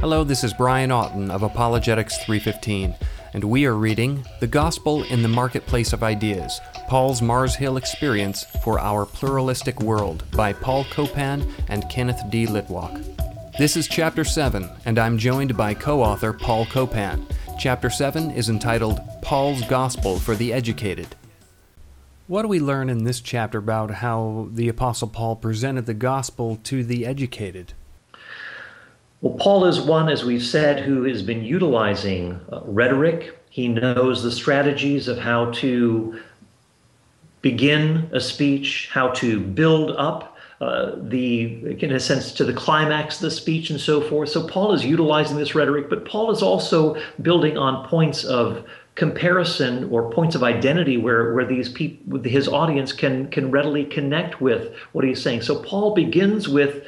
Hello, this is Brian Auten of Apologetics 315, and we are reading The Gospel in the Marketplace of Ideas Paul's Mars Hill Experience for Our Pluralistic World by Paul Copan and Kenneth D. Litwak. This is Chapter 7, and I'm joined by co author Paul Copan. Chapter 7 is entitled Paul's Gospel for the Educated. What do we learn in this chapter about how the Apostle Paul presented the gospel to the educated? Well, Paul is one, as we've said, who has been utilizing uh, rhetoric. He knows the strategies of how to begin a speech, how to build up uh, the, in a sense, to the climax of the speech and so forth. So Paul is utilizing this rhetoric, but Paul is also building on points of comparison or points of identity where, where these people, his audience can, can readily connect with what he's saying. So Paul begins with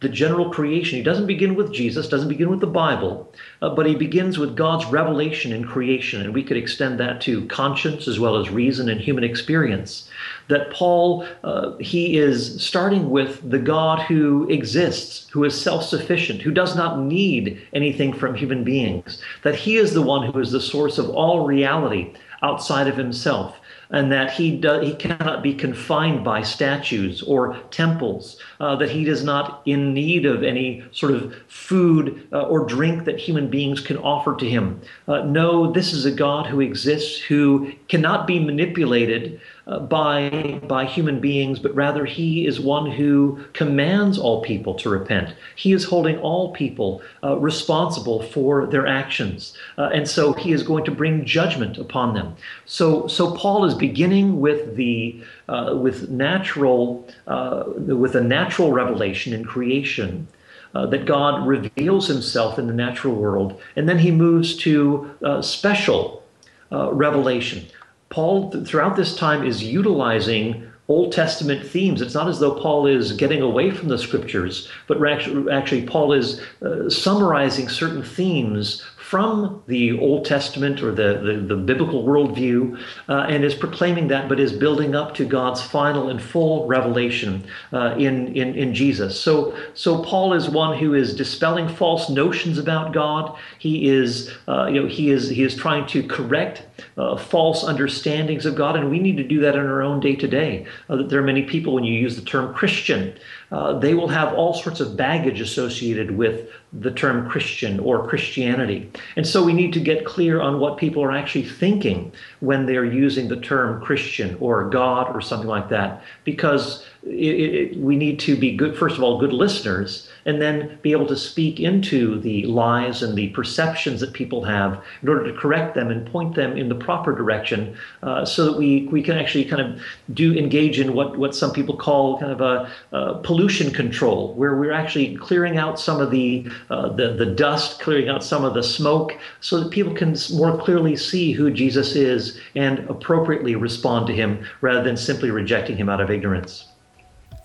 the general creation. He doesn't begin with Jesus, doesn't begin with the Bible, uh, but he begins with God's revelation in creation. And we could extend that to conscience as well as reason and human experience. That Paul, uh, he is starting with the God who exists, who is self sufficient, who does not need anything from human beings, that he is the one who is the source of all reality outside of himself and that he do, he cannot be confined by statues or temples, uh, that he is not in need of any sort of food uh, or drink that human beings can offer to him. Uh, no, this is a God who exists, who cannot be manipulated by, by human beings, but rather he is one who commands all people to repent. He is holding all people uh, responsible for their actions. Uh, and so he is going to bring judgment upon them. So, so Paul is beginning with the uh, with natural uh, with a natural revelation in creation. Uh, that God reveals himself in the natural world. And then he moves to uh, special uh, revelation. Paul, throughout this time, is utilizing Old Testament themes. It's not as though Paul is getting away from the scriptures, but actually, Paul is uh, summarizing certain themes from the Old Testament or the, the, the biblical worldview uh, and is proclaiming that, but is building up to God's final and full revelation uh, in, in, in Jesus. So, so Paul is one who is dispelling false notions about God. He is, uh, you know, he is, he is trying to correct uh, false understandings of God, and we need to do that in our own day to day. There are many people, when you use the term Christian, uh, they will have all sorts of baggage associated with the term Christian or Christianity. And so we need to get clear on what people are actually thinking when they're using the term Christian or God or something like that, because it, we need to be good, first of all, good listeners, and then be able to speak into the lies and the perceptions that people have in order to correct them and point them in the proper direction uh, so that we, we can actually kind of do engage in what, what some people call kind of a, a pollution control, where we're actually clearing out some of the uh, the, the dust, clearing out some of the smoke, so that people can more clearly see who Jesus is and appropriately respond to him rather than simply rejecting him out of ignorance.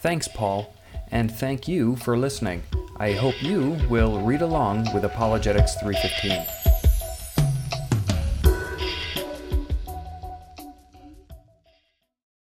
Thanks, Paul, and thank you for listening. I hope you will read along with Apologetics 315.